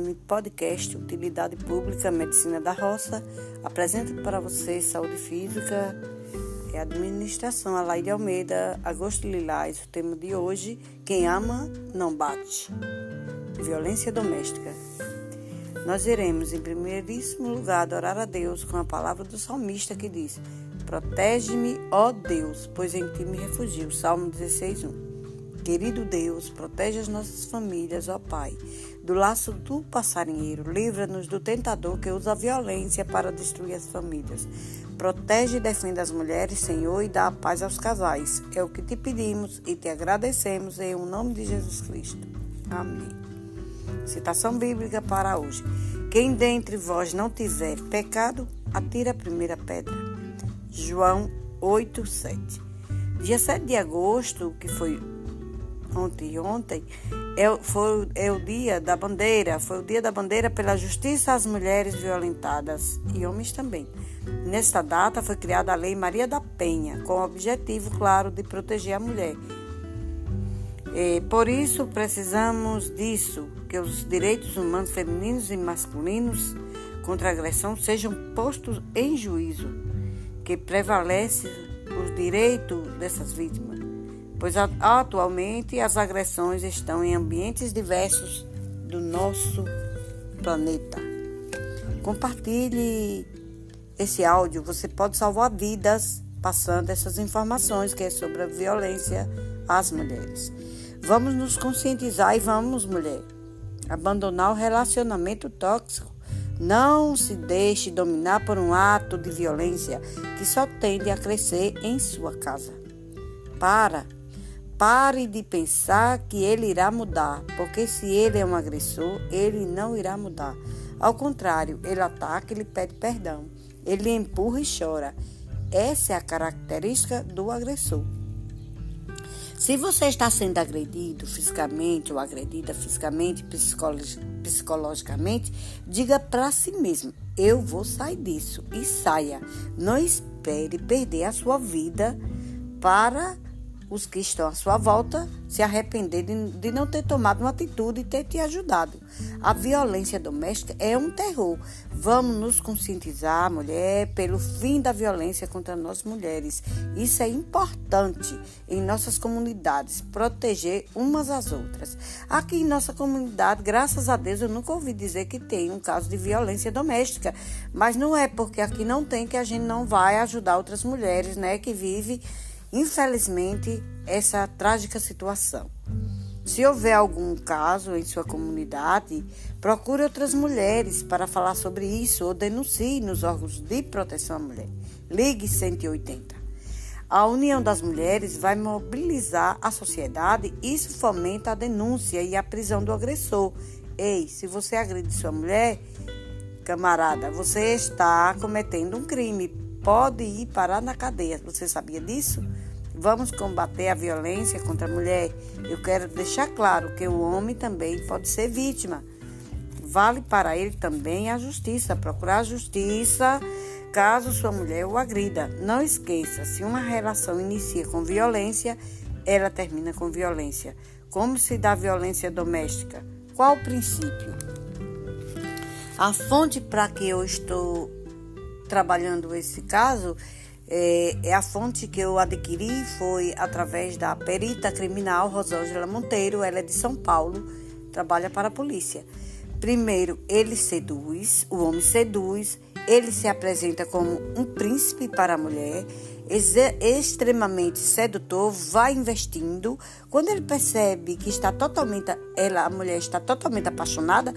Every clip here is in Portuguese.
FM Podcast Utilidade Pública Medicina da Roça apresenta para você saúde física e administração. Alaide Almeida, Agosto Lilás. O tema de hoje: Quem ama não bate. Violência doméstica. Nós iremos, em primeiríssimo lugar, adorar a Deus com a palavra do salmista que diz: Protege-me, ó Deus, pois em ti me refugio. Salmo 16, 1. Querido Deus, protege as nossas famílias, ó Pai, do laço do passarinheiro. Livra-nos do tentador que usa a violência para destruir as famílias. Protege e defenda as mulheres, Senhor, e dá a paz aos casais. É o que te pedimos e te agradecemos em o nome de Jesus Cristo. Amém. Citação bíblica para hoje. Quem dentre vós não tiver pecado, atira a primeira pedra. João 8, 7. Dia 7 de agosto, que foi ontem ontem, é, foi, é o dia da bandeira, foi o dia da bandeira pela justiça às mulheres violentadas e homens também. Nesta data foi criada a Lei Maria da Penha, com o objetivo, claro, de proteger a mulher. E, por isso, precisamos disso, que os direitos humanos femininos e masculinos contra a agressão sejam postos em juízo, que prevalece os direitos dessas vítimas pois atualmente as agressões estão em ambientes diversos do nosso planeta. Compartilhe esse áudio, você pode salvar vidas passando essas informações que é sobre a violência às mulheres. Vamos nos conscientizar e vamos, mulher, abandonar o relacionamento tóxico. Não se deixe dominar por um ato de violência que só tende a crescer em sua casa. Para Pare de pensar que ele irá mudar, porque se ele é um agressor, ele não irá mudar. Ao contrário, ele ataca e lhe pede perdão. Ele empurra e chora. Essa é a característica do agressor. Se você está sendo agredido fisicamente ou agredida fisicamente, psicologicamente, diga para si mesmo: eu vou sair disso e saia. Não espere perder a sua vida para os que estão à sua volta se arrepender de, de, não ter tomado uma atitude e ter te ajudado. A violência doméstica é um terror. Vamos nos conscientizar, mulher, pelo fim da violência contra nós mulheres. Isso é importante em nossas comunidades, proteger umas às outras. Aqui em nossa comunidade, graças a Deus, eu nunca ouvi dizer que tem um caso de violência doméstica. Mas não é porque aqui não tem que a gente não vai ajudar outras mulheres, né, que vivem infelizmente, essa trágica situação. Se houver algum caso em sua comunidade, procure outras mulheres para falar sobre isso ou denuncie nos órgãos de proteção à mulher. Ligue 180. A união das mulheres vai mobilizar a sociedade e isso fomenta a denúncia e a prisão do agressor. Ei, se você agride sua mulher, camarada, você está cometendo um crime. Pode ir parar na cadeia. Você sabia disso? Vamos combater a violência contra a mulher. Eu quero deixar claro que o homem também pode ser vítima. Vale para ele também a justiça, procurar a justiça caso sua mulher o agrida. Não esqueça, se uma relação inicia com violência, ela termina com violência. Como se dá violência doméstica? Qual o princípio? A fonte para que eu estou trabalhando esse caso é, é, a fonte que eu adquiri foi através da perita criminal Rosângela Monteiro, ela é de São Paulo, trabalha para a polícia. Primeiro, ele seduz, o homem seduz, ele se apresenta como um príncipe para a mulher, extremamente sedutor, vai investindo. Quando ele percebe que está totalmente, ela, a mulher está totalmente apaixonada,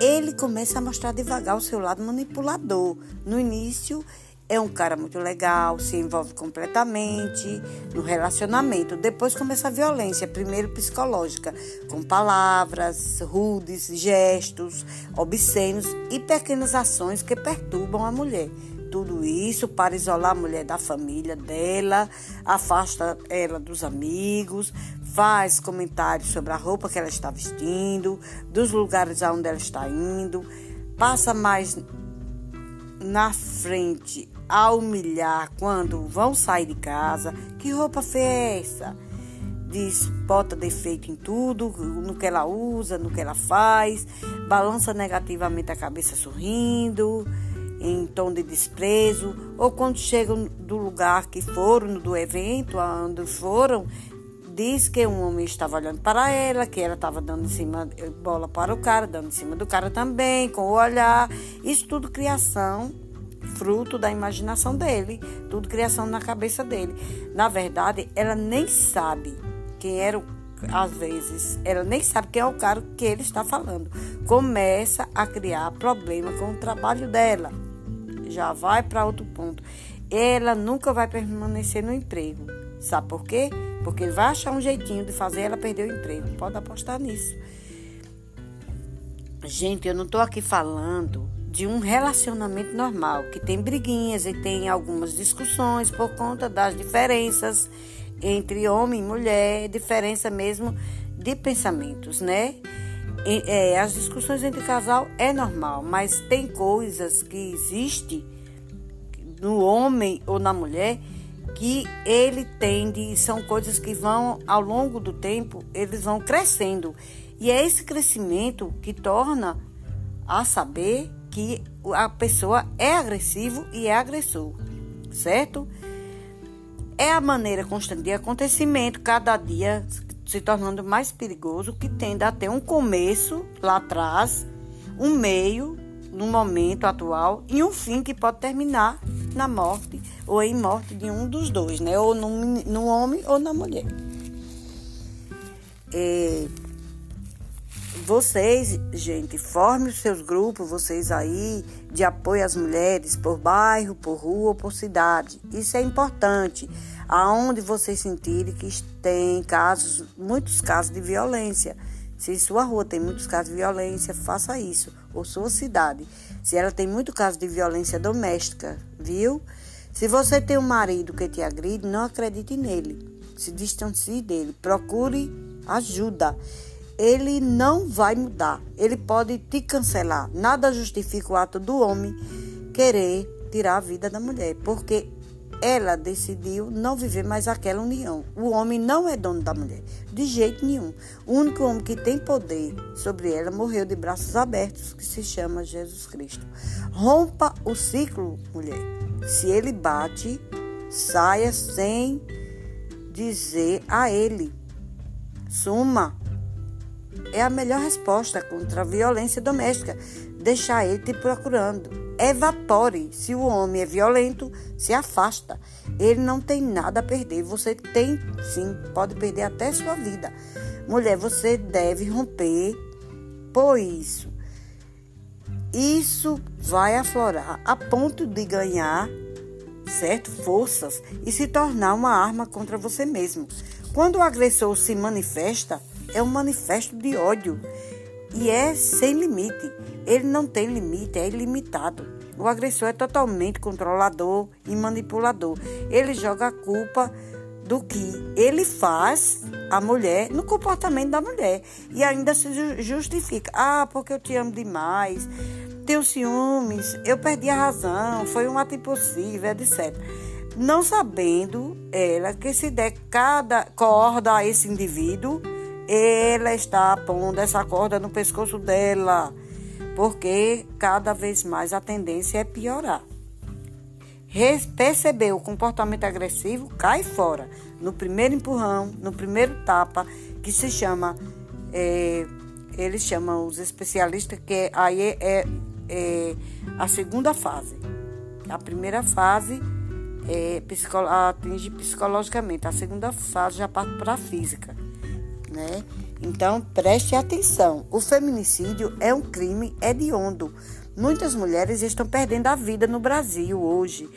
ele começa a mostrar devagar o seu lado manipulador. No início, é um cara muito legal, se envolve completamente no relacionamento. Depois começa a violência, primeiro psicológica, com palavras rudes, gestos obscenos e pequenas ações que perturbam a mulher. Tudo isso para isolar a mulher da família dela, afasta ela dos amigos, faz comentários sobre a roupa que ela está vestindo, dos lugares aonde ela está indo, passa mais na frente a humilhar quando vão sair de casa. Que roupa feia essa? diz, bota defeito em tudo, no que ela usa, no que ela faz, balança negativamente a cabeça sorrindo, em tom de desprezo, ou quando chegam do lugar que foram, do evento, onde foram, diz que um homem estava olhando para ela, que ela estava dando em cima bola para o cara, dando em cima do cara também, com o olhar. Isso tudo criação, fruto da imaginação dele, tudo criação na cabeça dele. Na verdade, ela nem sabe quem era o às vezes ela nem sabe quem é o cara que ele está falando. Começa a criar problema com o trabalho dela. Já vai para outro ponto. Ela nunca vai permanecer no emprego. Sabe por quê? Porque ele vai achar um jeitinho de fazer ela perder o emprego. Pode apostar nisso. Gente, eu não estou aqui falando de um relacionamento normal, que tem briguinhas e tem algumas discussões por conta das diferenças entre homem e mulher, diferença mesmo de pensamentos, né? E, é, as discussões entre casal é normal, mas tem coisas que existem no homem ou na mulher que ele tende, são coisas que vão ao longo do tempo, eles vão crescendo. E é esse crescimento que torna a saber que a pessoa é agressivo e é agressor, certo? É a maneira constante de acontecimento, cada dia se tornando mais perigoso, que tende a ter um começo lá atrás, um meio no momento atual e um fim que pode terminar na morte ou em morte de um dos dois, né? Ou no, no homem ou na mulher. É, vocês, gente, formem os seus grupos, vocês aí, de apoio às mulheres, por bairro, por rua por cidade. Isso é importante. Aonde vocês sentirem que tem casos, muitos casos de violência. Se sua rua tem muitos casos de violência, faça isso. Ou sua cidade. Se ela tem muito caso de violência doméstica, viu? Se você tem um marido que te agride, não acredite nele. Se distancie dele. Procure ajuda. Ele não vai mudar. Ele pode te cancelar. Nada justifica o ato do homem querer tirar a vida da mulher, porque ela decidiu não viver mais aquela união. O homem não é dono da mulher, de jeito nenhum. O único homem que tem poder sobre ela morreu de braços abertos, que se chama Jesus Cristo. Rompa o ciclo, mulher. Se ele bate, saia sem dizer a ele. Suma. É a melhor resposta contra a violência doméstica. Deixar ele te procurando evapore. Se o homem é violento, se afasta. Ele não tem nada a perder. Você tem sim, pode perder até sua vida. Mulher, você deve romper por isso. Isso vai aflorar a ponto de ganhar, certo? Forças e se tornar uma arma contra você mesmo. Quando o agressor se manifesta, é um manifesto de ódio e é sem limite. Ele não tem limite, é ilimitado. O agressor é totalmente controlador e manipulador. Ele joga a culpa do que ele faz a mulher no comportamento da mulher e ainda se justifica. Ah, porque eu te amo demais, tenho ciúmes, eu perdi a razão, foi um ato impossível, etc. Não sabendo ela que se der cada corda a esse indivíduo, ela está pondo essa corda no pescoço dela, porque cada vez mais a tendência é piorar. Perceber o comportamento agressivo, cai fora. No primeiro empurrão, no primeiro tapa, que se chama, é, eles chamam os especialistas, que aí é, é, é a segunda fase. A primeira fase é, atinge psicologicamente, a segunda fase já parte para a física né? Então, preste atenção. O feminicídio é um crime hediondo. Muitas mulheres estão perdendo a vida no Brasil hoje.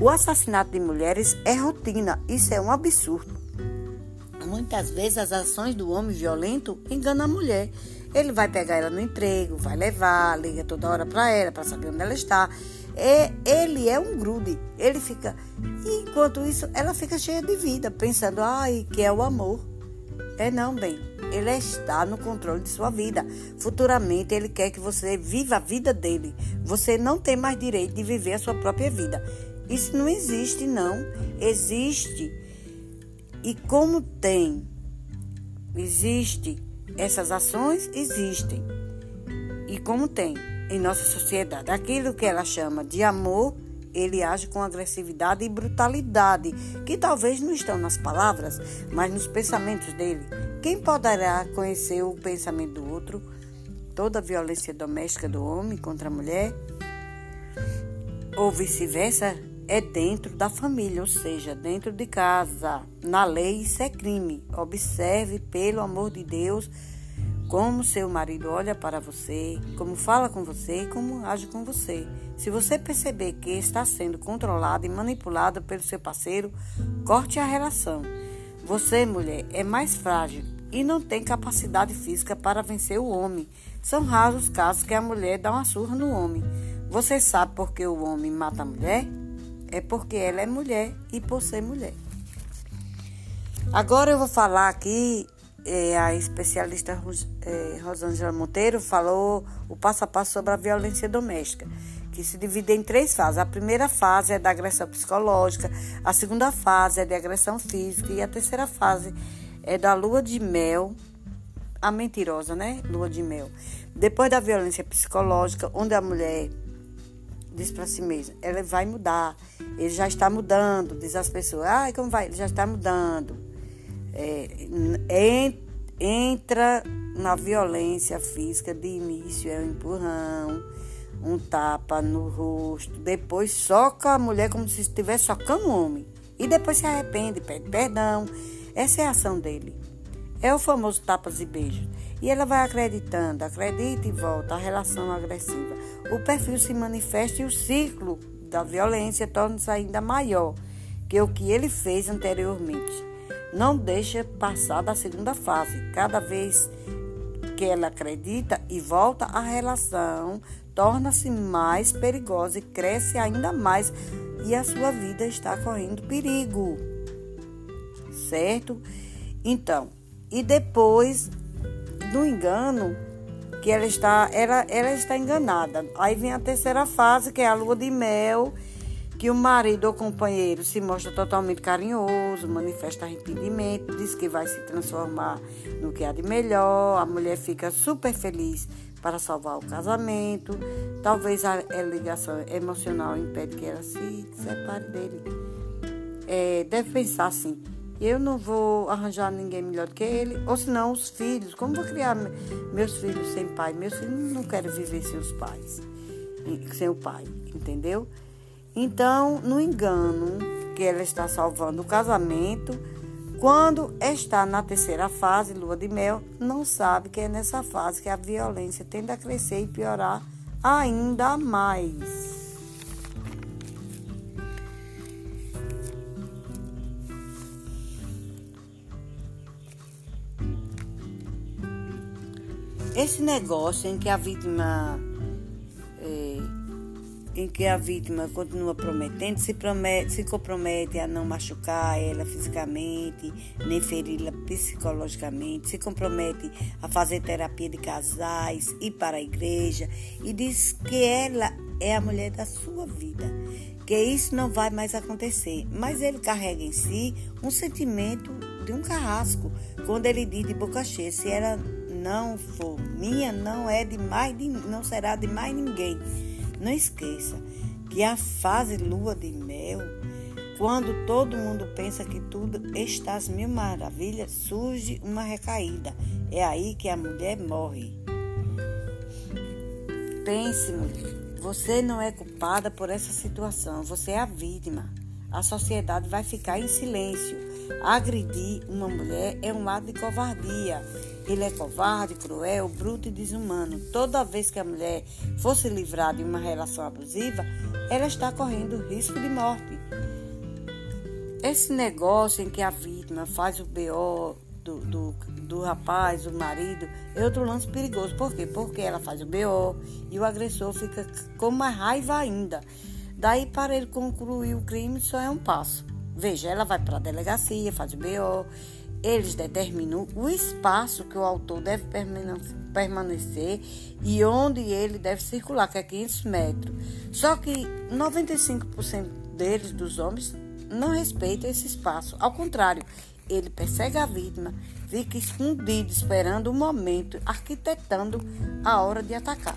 O assassinato de mulheres é rotina. Isso é um absurdo. Muitas vezes as ações do homem violento enganam a mulher. Ele vai pegar ela no emprego, vai levar, liga toda hora para ela para saber onde ela está. É, ele é um grude. Ele fica. Enquanto isso, ela fica cheia de vida, pensando, ai, que é o amor. É não, bem. Ele está no controle de sua vida. Futuramente ele quer que você viva a vida dele. Você não tem mais direito de viver a sua própria vida. Isso não existe, não. Existe. E como tem existe. Essas ações existem. E como tem em nossa sociedade aquilo que ela chama de amor, ele age com agressividade e brutalidade, que talvez não estão nas palavras, mas nos pensamentos dele. Quem poderá conhecer o pensamento do outro? Toda a violência doméstica do homem contra a mulher, ou vice-versa, é dentro da família, ou seja, dentro de casa. Na lei, isso é crime. Observe, pelo amor de Deus, como seu marido olha para você, como fala com você e como age com você. Se você perceber que está sendo controlado e manipulado pelo seu parceiro, corte a relação. Você, mulher, é mais frágil e não tem capacidade física para vencer o homem. São raros os casos que a mulher dá uma surra no homem. Você sabe por que o homem mata a mulher? É porque ela é mulher e por ser mulher. Agora eu vou falar aqui é, a especialista é, Rosângela Monteiro falou o passo a passo sobre a violência doméstica, que se divide em três fases. A primeira fase é da agressão psicológica, a segunda fase é de agressão física e a terceira fase é da lua de mel, a mentirosa, né? Lua de mel. Depois da violência psicológica, onde a mulher diz para si mesma, ela vai mudar, ele já está mudando, diz as pessoas, ai, como vai? Ele já está mudando é, entra na violência física de início, é um empurrão, um tapa no rosto, depois soca a mulher como se estivesse socando o homem. E depois se arrepende, pede perdão. Essa é a ação dele. É o famoso tapas e beijos. E ela vai acreditando, acredita e volta, a relação agressiva. O perfil se manifesta e o ciclo da violência torna-se ainda maior que o que ele fez anteriormente não deixa passar da segunda fase. Cada vez que ela acredita e volta, a relação torna-se mais perigosa e cresce ainda mais e a sua vida está correndo perigo. Certo? Então, e depois do engano, que ela está, ela, ela está enganada. Aí vem a terceira fase, que é a lua de mel, que o marido ou companheiro se mostra totalmente carinhoso, manifesta arrependimento, diz que vai se transformar no que há de melhor, a mulher fica super feliz para salvar o casamento, talvez a, ligação emocional impede que ela se separe dele. É, deve pensar assim, eu não vou arranjar ninguém melhor do que ele, ou senão os filhos, como vou criar meus filhos sem pai? Meus filhos não querem viver sem os pais, sem o pai, entendeu? Então, no engano que ela está salvando o casamento, quando está na terceira fase, lua de mel, não sabe que é nessa fase que a violência tende a crescer e piorar ainda mais. Esse negócio em que a vítima em que a vítima continua prometendo, se, promete, se compromete a não machucar ela fisicamente, nem feri-la psicologicamente, se compromete a fazer terapia de casais, ir para a igreja e diz que ela é a mulher da sua vida, que isso não vai mais acontecer. Mas ele carrega em si um sentimento de um carrasco, quando ele diz de boca cheia, se ela não for minha, não é de mais, não será de mais ninguém. Não esqueça que a fase lua de mel, quando todo mundo pensa que tudo está às mil maravilhas, surge uma recaída. É aí que a mulher morre. Pense, mulher, você não é culpada por essa situação, você é a vítima. A sociedade vai ficar em silêncio. Agredir uma mulher é um ato de covardia ele é covarde, cruel, bruto e desumano. Toda vez que a mulher fosse livrada de uma relação abusiva, ela está correndo risco de morte. Esse negócio em que a vítima faz o BO do, do, do rapaz, do marido, é outro lance perigoso. Por quê? Porque ela faz o BO e o agressor fica com mais raiva ainda. Daí, para ele concluir o crime, só é um passo. Veja, ela vai para a delegacia, faz o BO eles determinam o espaço que o autor deve permanecer e onde ele deve circular, que é 500 metros. Só que 95% deles, dos homens, não respeitam esse espaço. Ao contrário, ele persegue a vítima, fica escondido, esperando o momento, arquitetando a hora de atacar.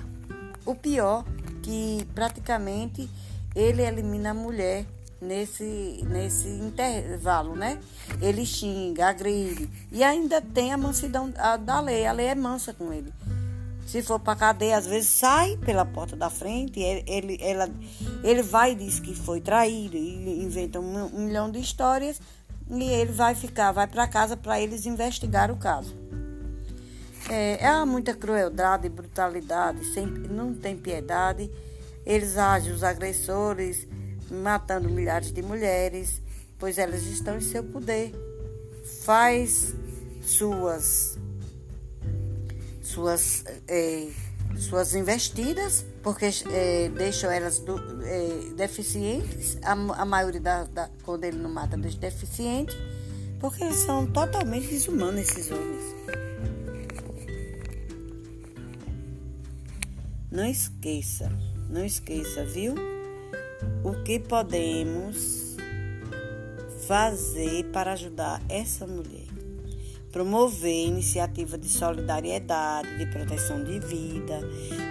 O pior, que praticamente ele elimina a mulher nesse, nesse intervalo, né? Ele xinga, agride. E ainda tem a mansidão da lei. A lei é mansa com ele. Se for para cadeia, às vezes sai pela porta da frente, ele, ela, ele vai e diz que foi traído, e inventa um, um milhão de histórias, e ele vai ficar, vai para casa para eles investigar o caso. É, há muita crueldade brutalidade, sempre, não tem piedade. Eles agem, os agressores, matando milhares de mulheres, pois elas estão em seu poder. Faz suas suas é, suas investidas, porque é, deixam elas do, é, deficientes, a, a maioria da, da, quando ele não mata dos deficientes, porque eles são totalmente desumanos, esses homens. Não esqueça, não esqueça, viu? O que podemos fazer para ajudar essa mulher? promover iniciativa de solidariedade, de proteção de vida,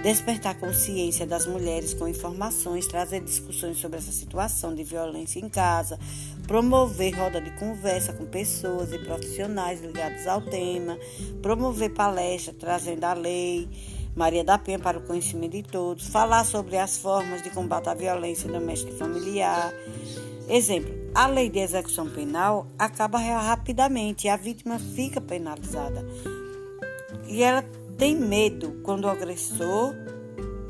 despertar consciência das mulheres com informações, trazer discussões sobre essa situação de violência em casa, promover roda de conversa com pessoas e profissionais ligados ao tema, promover palestra trazendo a lei Maria da Penha para o conhecimento de todos, falar sobre as formas de combate à violência doméstica e familiar. Exemplo, a lei de execução penal acaba rapidamente e a vítima fica penalizada. E ela tem medo quando o agressor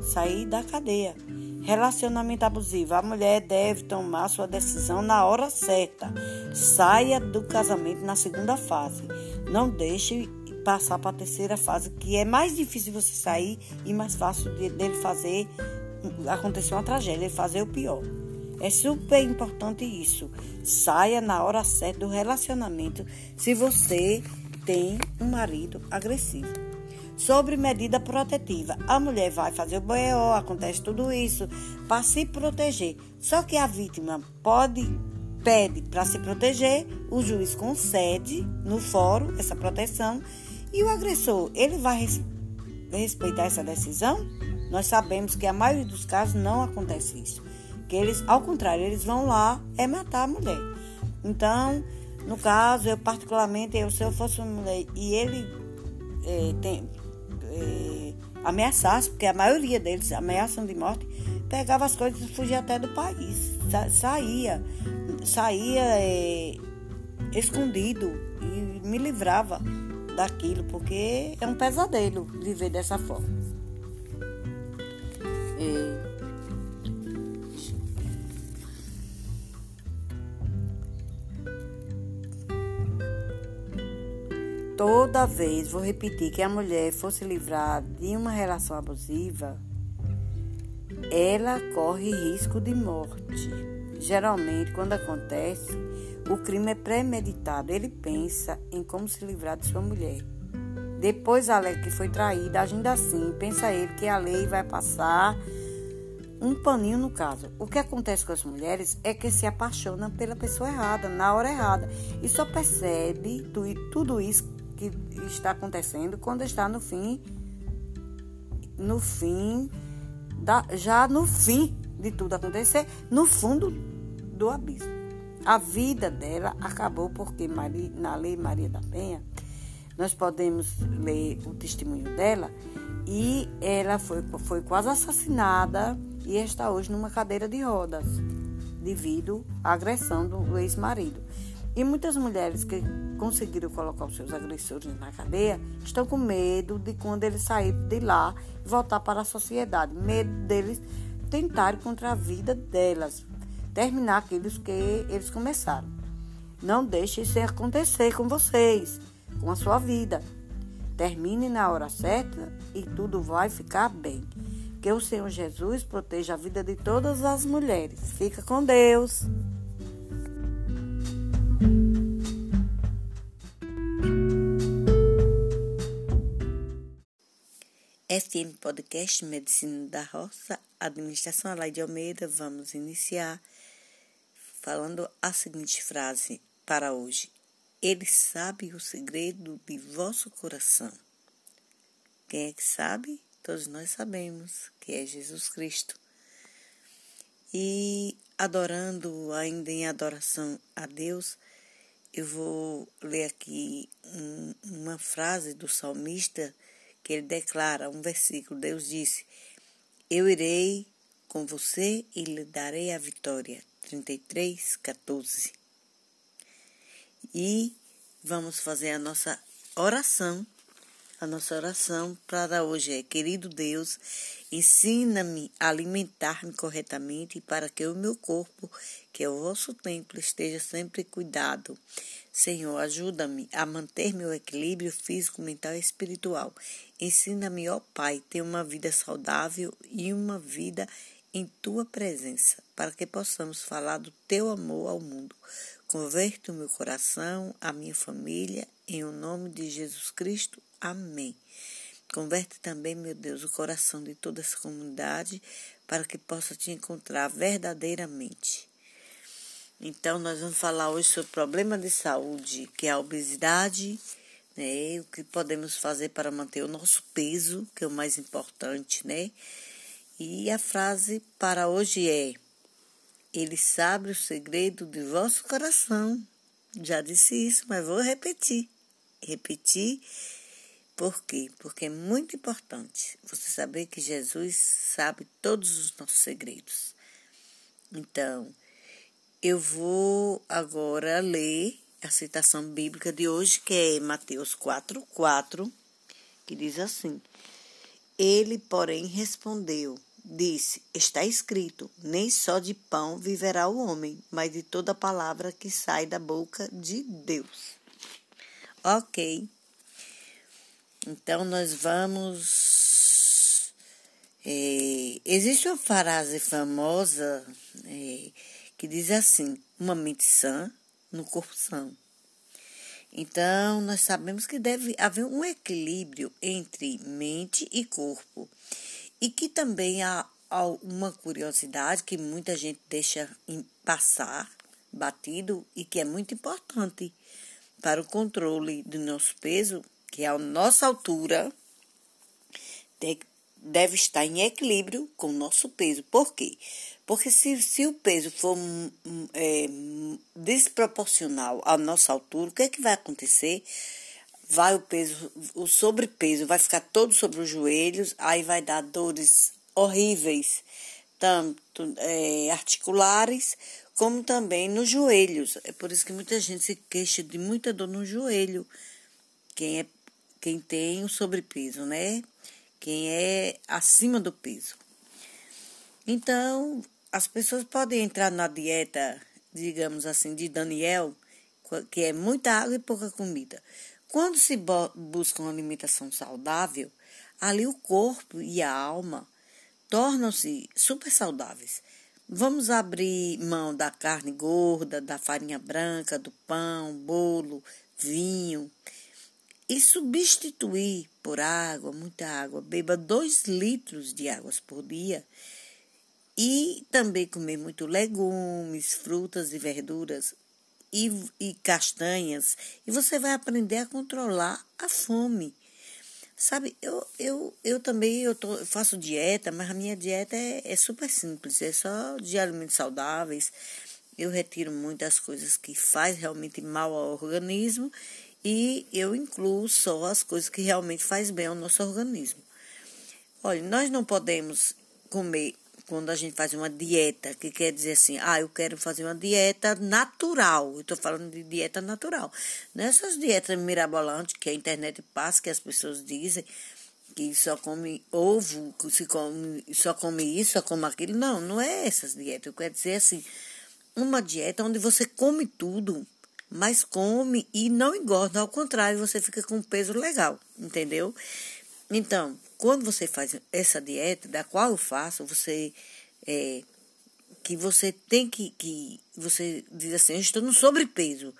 sair da cadeia. Relacionamento abusivo. A mulher deve tomar sua decisão na hora certa. Saia do casamento na segunda fase. Não deixe passar para a terceira fase, que é mais difícil você sair e mais fácil dele fazer acontecer uma tragédia, ele fazer o pior. É super importante isso. Saia na hora certa do relacionamento se você tem um marido agressivo. Sobre medida protetiva, a mulher vai fazer o BO, acontece tudo isso para se proteger. Só que a vítima pode pede para se proteger, o juiz concede no fórum essa proteção e o agressor, ele vai respeitar essa decisão? Nós sabemos que a maioria dos casos não acontece isso. Que eles, ao contrário, eles vão lá é matar a mulher. Então, no caso, eu particularmente, eu, se eu fosse uma mulher e ele é, tem, é, ameaçasse, porque a maioria deles ameaçam de morte, pegava as coisas e fugia até do país. Sa saía, saía é, escondido e me livrava daquilo, porque é um pesadelo viver dessa forma. Toda vez, vou repetir, que a mulher fosse livrar de uma relação abusiva, ela corre risco de morte. Geralmente, quando acontece, o crime é premeditado. Ele pensa em como se livrar de sua mulher. Depois, a lei que foi traída, agindo assim, pensa ele que a lei vai passar um paninho no caso. O que acontece com as mulheres é que se apaixonam pela pessoa errada, na hora errada, e só percebe tudo isso que está acontecendo quando está no fim, no fim, da, já no fim de tudo acontecer, no fundo do abismo. A vida dela acabou porque Maria, na Lei Maria da Penha, nós podemos ler o testemunho dela e ela foi, foi quase assassinada e está hoje numa cadeira de rodas devido à agressão do ex-marido. E muitas mulheres que conseguiram colocar os seus agressores na cadeia estão com medo de quando eles saírem de lá e voltar para a sociedade. Medo deles tentarem contra a vida delas, terminar aquilo que eles começaram. Não deixe isso acontecer com vocês, com a sua vida. Termine na hora certa e tudo vai ficar bem. Que o Senhor Jesus proteja a vida de todas as mulheres. Fica com Deus. FM Podcast Medicina da Roça, Administração Alaide Almeida, vamos iniciar falando a seguinte frase para hoje. Ele sabe o segredo de vosso coração. Quem é que sabe? Todos nós sabemos que é Jesus Cristo. E adorando, ainda em adoração a Deus, eu vou ler aqui um, uma frase do salmista que ele declara, um versículo. Deus disse: Eu irei com você e lhe darei a vitória. 33, 14. E vamos fazer a nossa oração. A nossa oração para hoje é: Querido Deus, ensina-me a alimentar-me corretamente para que o meu corpo, que é o vosso templo, esteja sempre cuidado. Senhor, ajuda-me a manter meu equilíbrio físico, mental e espiritual. Ensina-me, ó Pai, ter uma vida saudável e uma vida em tua presença, para que possamos falar do teu amor ao mundo. Converta o meu coração, a minha família, em o nome de Jesus Cristo. Amém. Converte também, meu Deus, o coração de toda essa comunidade para que possa te encontrar verdadeiramente. Então, nós vamos falar hoje sobre problema de saúde, que é a obesidade, né? O que podemos fazer para manter o nosso peso, que é o mais importante, né? E a frase para hoje é: Ele sabe o segredo de vosso coração. Já disse isso, mas vou repetir. Repetir por quê? Porque é muito importante você saber que Jesus sabe todos os nossos segredos. Então, eu vou agora ler a citação bíblica de hoje, que é Mateus 4, 4, que diz assim: Ele, porém, respondeu, disse: Está escrito: Nem só de pão viverá o homem, mas de toda palavra que sai da boca de Deus. Ok. Então, nós vamos. É, existe uma frase famosa é, que diz assim: uma mente sã no corpo são. Então, nós sabemos que deve haver um equilíbrio entre mente e corpo. E que também há, há uma curiosidade que muita gente deixa passar batido e que é muito importante para o controle do nosso peso que é a nossa altura, deve estar em equilíbrio com o nosso peso. Por quê? Porque se, se o peso for é, desproporcional à nossa altura, o que é que vai acontecer? Vai o peso, o sobrepeso vai ficar todo sobre os joelhos, aí vai dar dores horríveis, tanto é, articulares como também nos joelhos. É por isso que muita gente se queixa de muita dor no joelho. Quem é quem tem o sobrepeso, né? Quem é acima do peso. Então, as pessoas podem entrar na dieta, digamos assim, de Daniel, que é muita água e pouca comida. Quando se busca uma alimentação saudável, ali o corpo e a alma tornam-se super saudáveis. Vamos abrir mão da carne gorda, da farinha branca, do pão, bolo, vinho e substituir por água, muita água. Beba dois litros de águas por dia. E também comer muito legumes, frutas e verduras e, e castanhas. E você vai aprender a controlar a fome. Sabe, eu, eu, eu também eu tô, eu faço dieta, mas a minha dieta é, é super simples, é só de alimentos saudáveis. Eu retiro muitas coisas que faz realmente mal ao organismo e eu incluo só as coisas que realmente faz bem ao nosso organismo. Olha, nós não podemos comer quando a gente faz uma dieta, que quer dizer assim, ah, eu quero fazer uma dieta natural. Eu estou falando de dieta natural. Nessas dietas mirabolantes que a internet passa, que as pessoas dizem que só come ovo, que se come, só come isso, só come aquilo. Não, não é essas dietas. Eu quero dizer assim, uma dieta onde você come tudo mas come e não engorda, ao contrário, você fica com um peso legal, entendeu? Então, quando você faz essa dieta, da qual eu faço, você é, que você tem que, que você diz assim, eu estou no sobrepeso.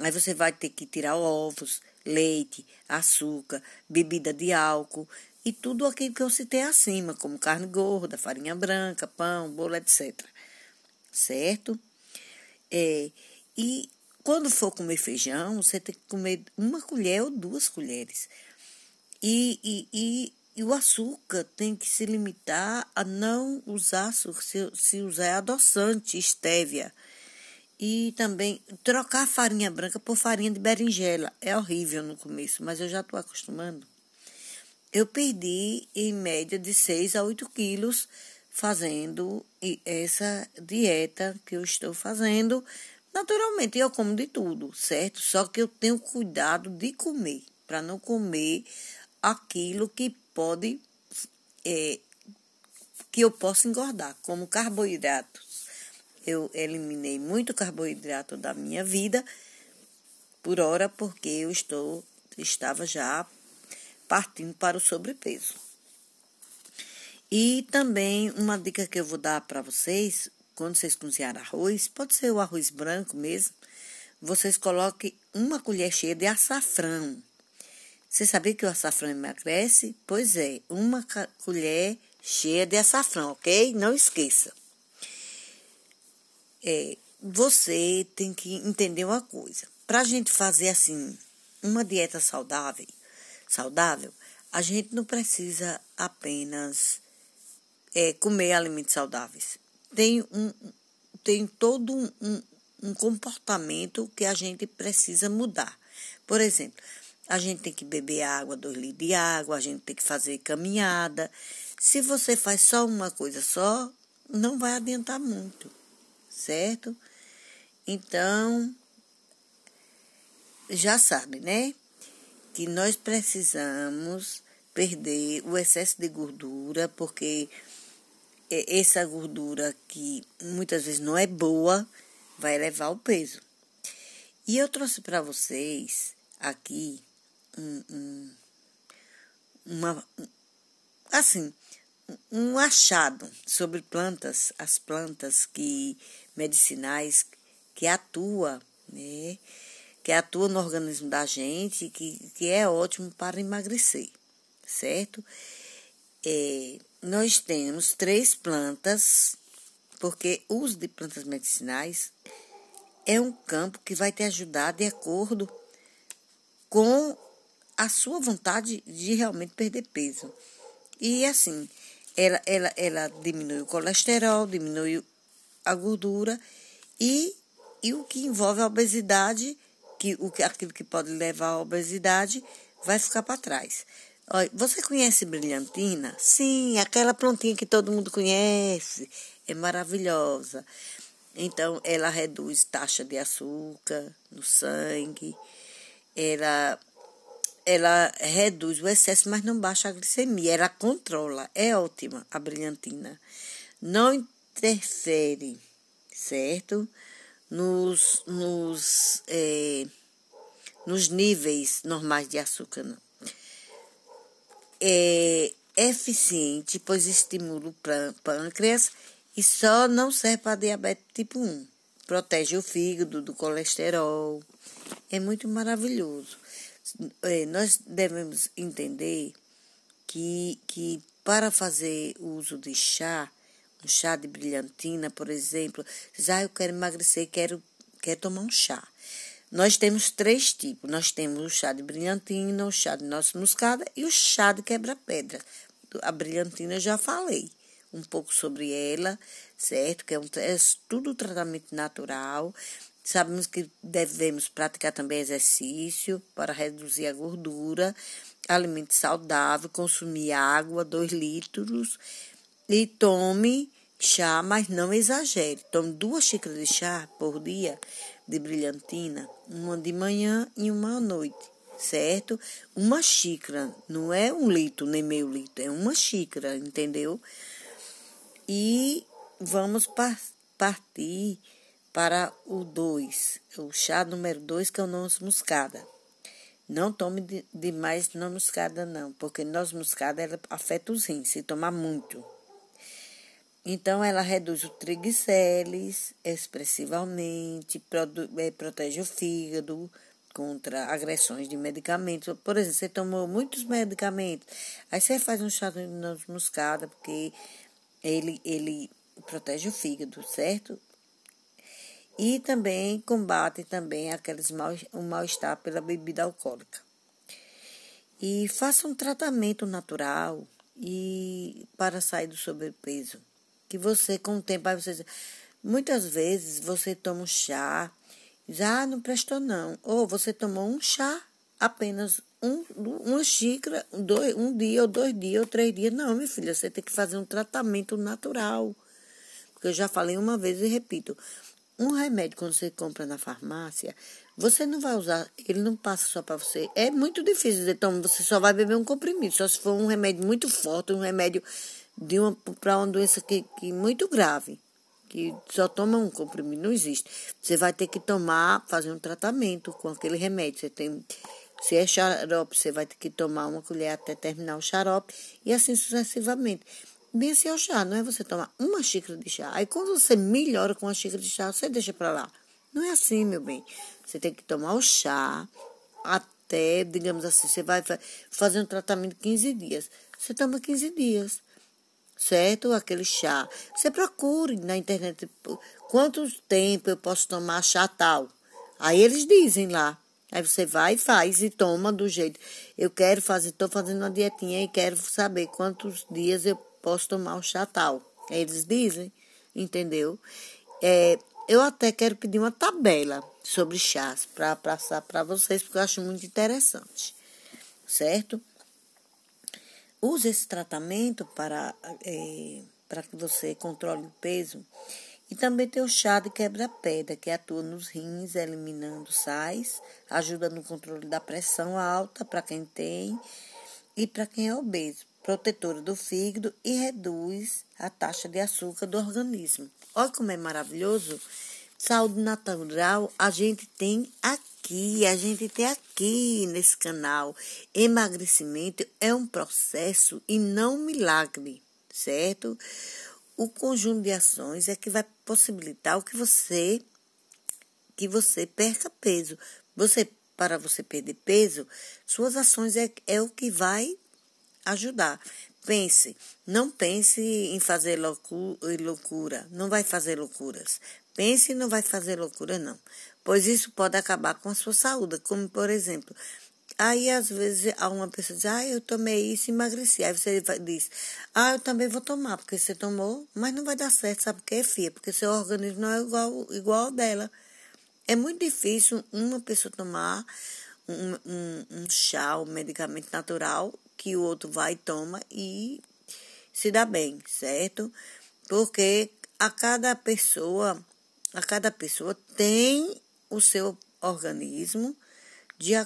Aí você vai ter que tirar ovos, leite, açúcar, bebida de álcool e tudo aquilo que eu citei acima, como carne gorda, farinha branca, pão, bolo, etc. Certo? É, e quando for comer feijão, você tem que comer uma colher ou duas colheres. E, e, e, e o açúcar tem que se limitar a não usar se, se usar adoçante, estévia. E também trocar farinha branca por farinha de berinjela. É horrível no começo, mas eu já estou acostumando. Eu perdi em média de 6 a 8 quilos fazendo essa dieta que eu estou fazendo. Naturalmente, eu como de tudo, certo? Só que eu tenho cuidado de comer, para não comer aquilo que pode, é, que eu posso engordar, como carboidratos. Eu eliminei muito carboidrato da minha vida por hora, porque eu estou, estava já partindo para o sobrepeso. E também uma dica que eu vou dar para vocês, quando vocês cozinharem arroz, pode ser o arroz branco mesmo, vocês coloquem uma colher cheia de açafrão. Você sabia que o açafrão emagrece? Pois é, uma colher cheia de açafrão, ok? Não esqueça. É, você tem que entender uma coisa. Para a gente fazer assim uma dieta saudável, saudável, a gente não precisa apenas é, comer alimentos saudáveis. Tem, um, tem todo um, um, um comportamento que a gente precisa mudar. Por exemplo, a gente tem que beber água, dois litros de água, a gente tem que fazer caminhada. Se você faz só uma coisa só, não vai adiantar muito, certo? Então, já sabe, né? Que nós precisamos perder o excesso de gordura, porque essa gordura que muitas vezes não é boa vai levar o peso. E eu trouxe para vocês aqui um, um, uma assim um achado sobre plantas, as plantas que medicinais que atua, né? Que atua no organismo da gente, que, que é ótimo para emagrecer, certo? É, nós temos três plantas, porque o uso de plantas medicinais é um campo que vai te ajudar de acordo com a sua vontade de realmente perder peso. E assim, ela, ela, ela diminui o colesterol, diminui a gordura e, e o que envolve a obesidade, que, o, aquilo que pode levar à obesidade, vai ficar para trás. Olha, você conhece brilhantina? Sim, aquela plantinha que todo mundo conhece. É maravilhosa. Então, ela reduz taxa de açúcar no sangue. Ela, ela reduz o excesso, mas não baixa a glicemia. Ela controla. É ótima a brilhantina. Não interfere, certo? Nos, nos, é, nos níveis normais de açúcar, não é eficiente, pois estimula o pâncreas e só não serve para diabetes tipo 1. Protege o fígado do colesterol. É muito maravilhoso. É, nós devemos entender que, que para fazer uso de chá, um chá de brilhantina, por exemplo, já eu quero emagrecer, quero, quero tomar um chá. Nós temos três tipos. Nós temos o chá de brilhantina, o chá de nossa moscada e o chá de quebra-pedra. A brilhantina já falei um pouco sobre ela, certo? Que é, um, é tudo tratamento natural. Sabemos que devemos praticar também exercício para reduzir a gordura, alimento saudável, consumir água, 2 litros, e tome chá, mas não exagere. Tome duas xícaras de chá por dia de brilhantina, uma de manhã e uma à noite, certo? Uma xícara, não é um litro nem meio litro, é uma xícara, entendeu? E vamos par partir para o 2, o chá número 2, que é o noz moscada. Não tome demais de mais noz moscada, não, porque noz moscada ela afeta os rins, se tomar muito. Então, ela reduz o triglicérides expressivamente, é, protege o fígado contra agressões de medicamentos. Por exemplo, você tomou muitos medicamentos, aí você faz um chá de noz moscada, porque ele, ele protege o fígado, certo? E também combate também aqueles mal, o mal-estar pela bebida alcoólica. E faça um tratamento natural e para sair do sobrepeso. Que você, com o tempo, aí você muitas vezes você toma um chá, já ah, não prestou não. Ou você tomou um chá, apenas um, uma xícara, dois, um dia, ou dois dias, ou três dias. Não, minha filha, você tem que fazer um tratamento natural. Porque eu já falei uma vez e repito. Um remédio, quando você compra na farmácia, você não vai usar, ele não passa só para você. É muito difícil dizer, então você só vai beber um comprimido, só se for um remédio muito forte, um remédio de uma para uma doença que, que muito grave, que só toma um comprimido, não existe. Você vai ter que tomar, fazer um tratamento com aquele remédio. Você tem, se é xarope, você vai ter que tomar uma colher até terminar o xarope e assim sucessivamente. Assim é o chá, não é você tomar uma xícara de chá. Aí quando você melhora com uma xícara de chá, você deixa para lá. Não é assim, meu bem. Você tem que tomar o chá até, digamos assim, você vai fazer um tratamento 15 dias. Você toma 15 dias, certo? Aquele chá. Você procure na internet quanto tempo eu posso tomar chá tal. Aí eles dizem lá. Aí você vai e faz e toma do jeito. Eu quero fazer, estou fazendo uma dietinha e quero saber quantos dias eu posso tomar o chá tal. Eles dizem, entendeu? É, eu até quero pedir uma tabela sobre chás para passar para vocês, porque eu acho muito interessante, certo? Use esse tratamento para, é, para que você controle o peso. E também tem o chá de quebra-pedra, que atua nos rins, eliminando sais, ajuda no controle da pressão alta para quem tem e para quem é obeso protetora do fígado e reduz a taxa de açúcar do organismo. Olha como é maravilhoso. Saúde natural a gente tem aqui, a gente tem aqui nesse canal. Emagrecimento é um processo e não um milagre, certo? O conjunto de ações é que vai possibilitar o que você que você perca peso. Você para você perder peso, suas ações é, é o que vai ajudar. Pense, não pense em fazer loucura, não vai fazer loucuras. Pense e não vai fazer loucura, não. Pois isso pode acabar com a sua saúde, como por exemplo, Aí, às vezes, uma pessoa diz, ah, eu tomei isso e emagreci. Aí você diz, ah, eu também vou tomar, porque você tomou, mas não vai dar certo, sabe por quê, filha? Porque seu organismo não é igual, igual ao dela. É muito difícil uma pessoa tomar um, um, um chá, um medicamento natural que o outro vai toma e se dá bem, certo? Porque a cada pessoa, a cada pessoa tem o seu organismo de, é,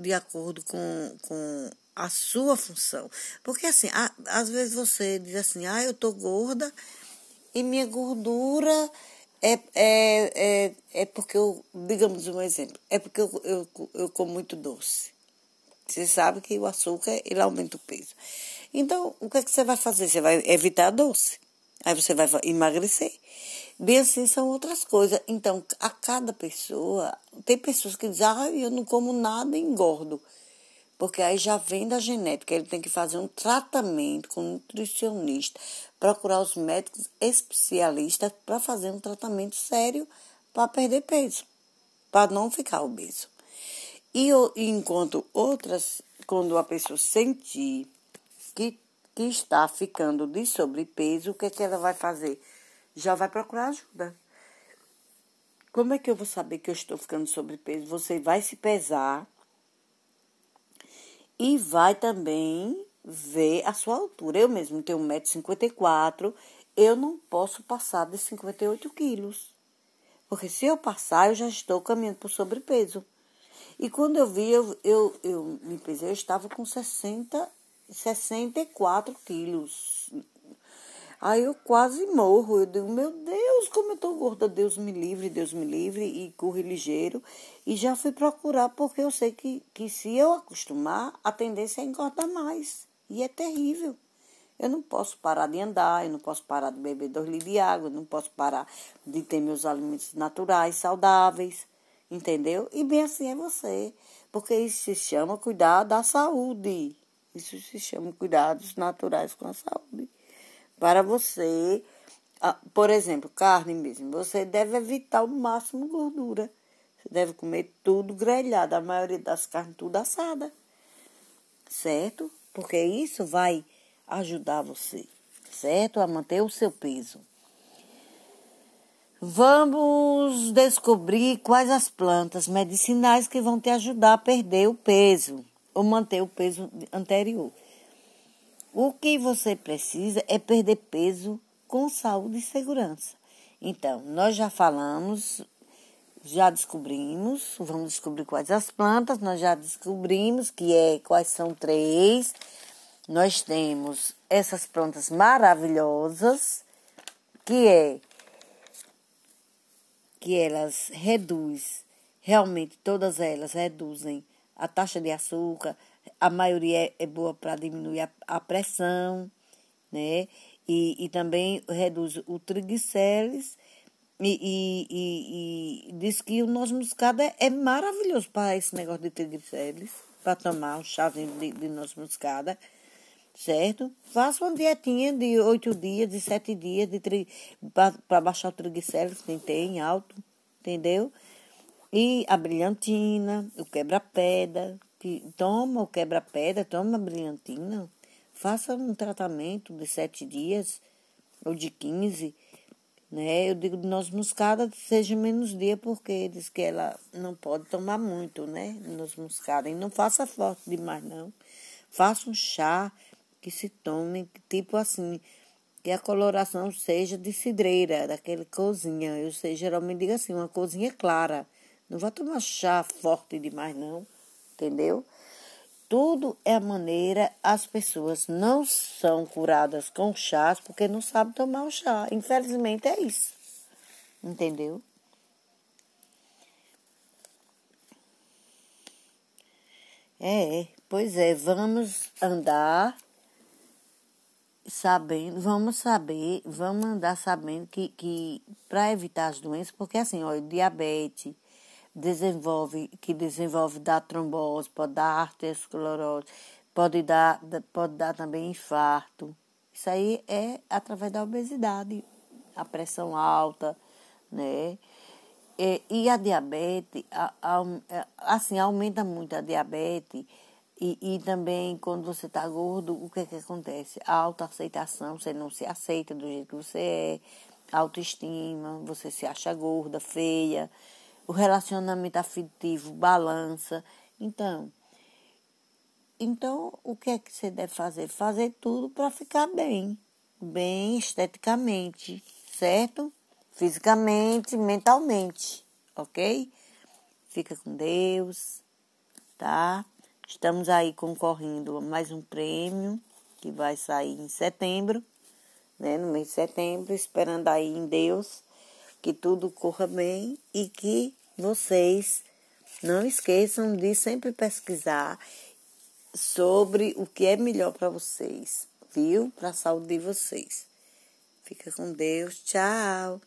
de acordo com, com a sua função. Porque assim, a, às vezes você diz assim, ah, eu tô gorda e minha gordura é, é, é, é porque eu, digamos um exemplo, é porque eu, eu, eu como muito doce. Você sabe que o açúcar ele aumenta o peso. Então, o que, é que você vai fazer? Você vai evitar doce. Aí você vai emagrecer. Bem assim são outras coisas. Então, a cada pessoa, tem pessoas que dizem, ah, eu não como nada e engordo. Porque aí já vem da genética, ele tem que fazer um tratamento com um nutricionista, procurar os médicos especialistas para fazer um tratamento sério para perder peso, para não ficar obeso. E enquanto outras, quando a pessoa sentir que, que está ficando de sobrepeso, o que, é que ela vai fazer? Já vai procurar ajuda. Como é que eu vou saber que eu estou ficando sobrepeso? Você vai se pesar e vai também ver a sua altura. Eu mesmo tenho 1,54m, eu não posso passar de 58 quilos. Porque se eu passar, eu já estou caminhando o sobrepeso. E quando eu vi, eu, eu, eu me pesei, eu estava com 60, 64 quilos. Aí eu quase morro. Eu digo, meu Deus, como eu tô gorda, Deus me livre, Deus me livre, e corri ligeiro. E já fui procurar, porque eu sei que, que se eu acostumar, a tendência é engordar mais. E é terrível. Eu não posso parar de andar, eu não posso parar de beber dois litros de água, eu não posso parar de ter meus alimentos naturais, saudáveis entendeu? E bem assim é você, porque isso se chama cuidar da saúde. Isso se chama cuidados naturais com a saúde. Para você por exemplo, carne mesmo, você deve evitar ao máximo gordura. Você deve comer tudo grelhado, a maioria das carnes tudo assada. Certo? Porque isso vai ajudar você, certo? A manter o seu peso. Vamos descobrir quais as plantas medicinais que vão te ajudar a perder o peso ou manter o peso anterior. O que você precisa é perder peso com saúde e segurança. Então, nós já falamos, já descobrimos, vamos descobrir quais as plantas, nós já descobrimos que é quais são três. Nós temos essas plantas maravilhosas, que é que elas reduzem, realmente todas elas reduzem a taxa de açúcar, a maioria é, é boa para diminuir a, a pressão, né? e, e também reduz o triglicérides e, e, e, diz que o noz moscada é, é maravilhoso para esse negócio de triglicérides, para tomar um chazinho de, de noz moscada, certo? Faça uma dietinha de oito dias, de sete dias, de tri... para baixar o triglicérides, quem tem alto, entendeu? E a brilhantina, o quebra-pedra, que toma o quebra-pedra, toma a brilhantina, Faça um tratamento de sete dias ou de quinze, né? Eu digo de noz moscada seja menos dia, porque diz que ela não pode tomar muito, né? Noz moscada. E não faça forte demais, não. Faça um chá que se tome, tipo assim, que a coloração seja de cidreira, daquele cozinha. Eu sei, geralmente digo assim, uma cozinha clara. Não vai tomar chá forte demais, não. Entendeu? tudo é a maneira, as pessoas não são curadas com chás porque não sabem tomar o chá. Infelizmente é isso. Entendeu? É, pois é, vamos andar sabendo, vamos saber, vamos andar sabendo que, que para evitar as doenças, porque assim, olha, diabetes, desenvolve, que desenvolve da trombose, pode dar arteriosclerose, pode dar, pode dar também infarto. Isso aí é através da obesidade, a pressão alta, né? E, e a diabetes, a, a, assim, aumenta muito a diabetes e, e também quando você está gordo, o que que acontece? A autoaceitação, você não se aceita do jeito que você é, autoestima, você se acha gorda, feia, o relacionamento afetivo balança. Então, então o que é que você deve fazer? Fazer tudo para ficar bem, bem esteticamente, certo? Fisicamente, mentalmente, ok? Fica com Deus, tá? Estamos aí concorrendo a mais um prêmio que vai sair em setembro, né? No mês de setembro, esperando aí em Deus que tudo corra bem e que vocês não esqueçam de sempre pesquisar sobre o que é melhor para vocês, viu? Para a saúde de vocês. Fica com Deus. Tchau.